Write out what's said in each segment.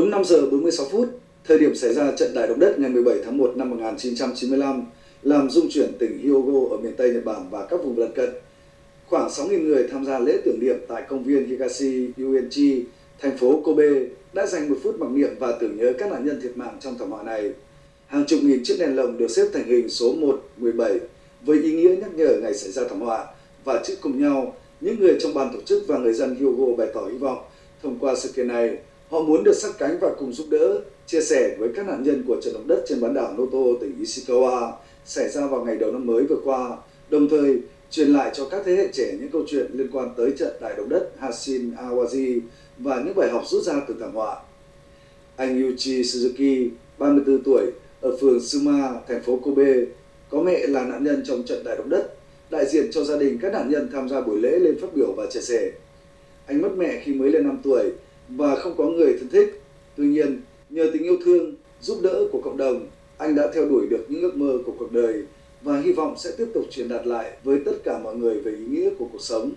đúng 5 giờ 46 phút, thời điểm xảy ra trận đại động đất ngày 17 tháng 1 năm 1995 làm rung chuyển tỉnh Hyogo ở miền Tây Nhật Bản và các vùng lân cận. Khoảng 6.000 người tham gia lễ tưởng niệm tại công viên Higashi Uenchi, thành phố Kobe đã dành một phút mặc niệm và tưởng nhớ các nạn nhân thiệt mạng trong thảm họa này. Hàng chục nghìn chiếc đèn lồng được xếp thành hình số 1, 17 với ý nghĩa nhắc nhở ngày xảy ra thảm họa và chữ cùng nhau, những người trong ban tổ chức và người dân Hyogo bày tỏ hy vọng thông qua sự kiện này họ muốn được sát cánh và cùng giúp đỡ, chia sẻ với các nạn nhân của trận động đất trên bán đảo Noto, tỉnh Ishikawa xảy ra vào ngày đầu năm mới vừa qua, đồng thời truyền lại cho các thế hệ trẻ những câu chuyện liên quan tới trận đại động đất Hashin Awaji và những bài học rút ra từ thảm họa. Anh Yuchi Suzuki, 34 tuổi, ở phường Suma, thành phố Kobe, có mẹ là nạn nhân trong trận đại động đất, đại diện cho gia đình các nạn nhân tham gia buổi lễ lên phát biểu và chia sẻ. Anh mất mẹ khi mới lên 5 tuổi và không có người thân thích. Tuy nhiên, nhờ tình yêu thương, giúp đỡ của cộng đồng, anh đã theo đuổi được những ước mơ của cuộc đời và hy vọng sẽ tiếp tục truyền đạt lại với tất cả mọi người về ý nghĩa của cuộc sống.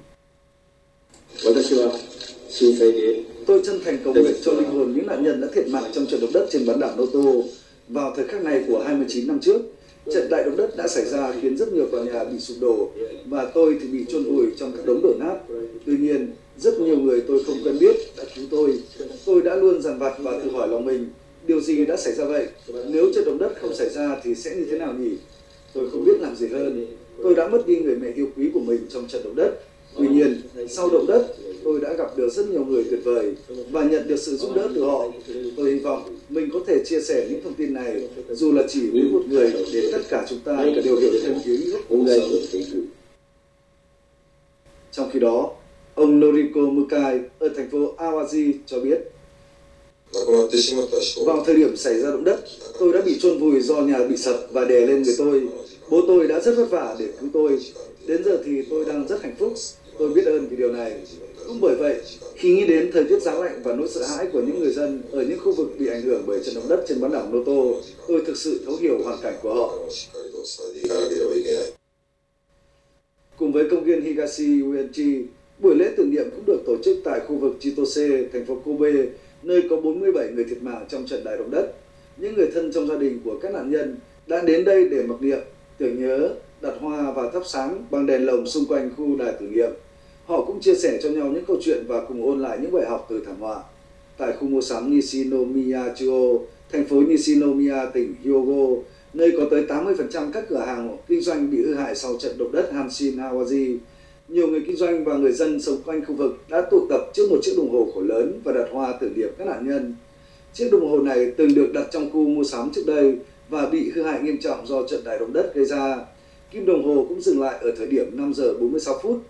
Tôi chân thành cầu nguyện cho linh hồn những nạn nhân đã thiệt mạng trong trận động đất trên bán đảo Noto vào thời khắc này của 29 năm trước. Trận đại động đất đã xảy ra khiến rất nhiều tòa nhà bị sụp đổ và tôi thì bị chôn vùi trong các đống đổ nát. Tuy nhiên, rất nhiều người tôi không quen biết đã cứu tôi. Tôi đã luôn dằn vặt và tự hỏi lòng mình, điều gì đã xảy ra vậy? Nếu trận động đất không xảy ra thì sẽ như thế nào nhỉ? Tôi không biết làm gì hơn. Tôi đã mất đi người mẹ yêu quý của mình trong trận động đất. Tuy nhiên, sau động đất, tôi đã gặp được rất nhiều người tuyệt vời và nhận được sự giúp đỡ từ họ. Tôi hy vọng mình có thể chia sẻ những thông tin này, dù là chỉ với một người, để tất cả chúng ta đều hiểu thêm kiến thức của cuộc sống. Trong khi đó, ông Noriko Mukai ở thành phố Awaji cho biết, vào thời điểm xảy ra động đất, tôi đã bị chôn vùi do nhà bị sập và đè lên người tôi. Bố tôi đã rất vất vả để cứu tôi. Đến giờ thì tôi đang rất hạnh phúc. Tôi biết ơn vì điều này. Cũng bởi vậy, khi nghĩ đến thời tiết giá lạnh và nỗi sợ hãi của những người dân ở những khu vực bị ảnh hưởng bởi trận động đất trên bán đảo Noto, tôi thực sự thấu hiểu hoàn cảnh của họ. Cùng với công viên Higashi Uenchi, buổi lễ tưởng niệm cũng được tổ chức tại khu vực Chitose, thành phố Kobe, nơi có 47 người thiệt mạng trong trận đại động đất. Những người thân trong gia đình của các nạn nhân đã đến đây để mặc niệm, tưởng nhớ, đặt hoa và thắp sáng bằng đèn lồng xung quanh khu đài tưởng niệm. Họ cũng chia sẻ cho nhau những câu chuyện và cùng ôn lại những bài học từ thảm họa. Tại khu mua sắm Nishinomiya Chuo, thành phố Nishinomiya, tỉnh Hyogo, nơi có tới 80% các cửa hàng kinh doanh bị hư hại sau trận động đất Hanshin Hawaji. Nhiều người kinh doanh và người dân sống quanh khu vực đã tụ tập trước một chiếc đồng hồ khổ lớn và đặt hoa tưởng niệm các nạn nhân. Chiếc đồng hồ này từng được đặt trong khu mua sắm trước đây và bị hư hại nghiêm trọng do trận đại động đất gây ra. Kim đồng hồ cũng dừng lại ở thời điểm 5 giờ 46 phút.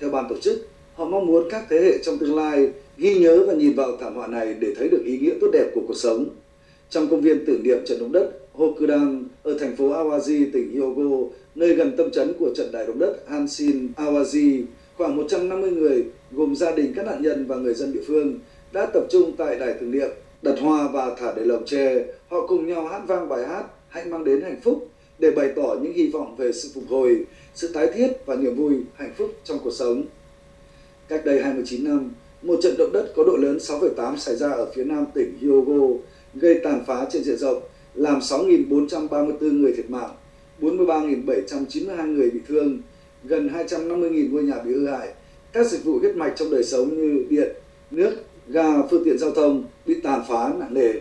Theo ban tổ chức, họ mong muốn các thế hệ trong tương lai ghi nhớ và nhìn vào thảm họa này để thấy được ý nghĩa tốt đẹp của cuộc sống. Trong công viên tưởng niệm trận động đất Hokudan ở thành phố Awaji, tỉnh Hyogo, nơi gần tâm chấn của trận đại động đất Hanshin Awaji, khoảng 150 người gồm gia đình các nạn nhân và người dân địa phương đã tập trung tại đài tưởng niệm, đặt hoa và thả đầy lồng tre. Họ cùng nhau hát vang bài hát Hãy mang đến hạnh phúc để bày tỏ những hy vọng về sự phục hồi, sự tái thiết và niềm vui, hạnh phúc trong cuộc sống. Cách đây 29 năm, một trận động đất có độ lớn 6,8 xảy ra ở phía nam tỉnh Hyogo, gây tàn phá trên diện rộng, làm 6.434 người thiệt mạng, 43.792 người bị thương, gần 250.000 ngôi nhà bị hư hại. Các dịch vụ huyết mạch trong đời sống như điện, nước, ga, phương tiện giao thông bị tàn phá nặng nề.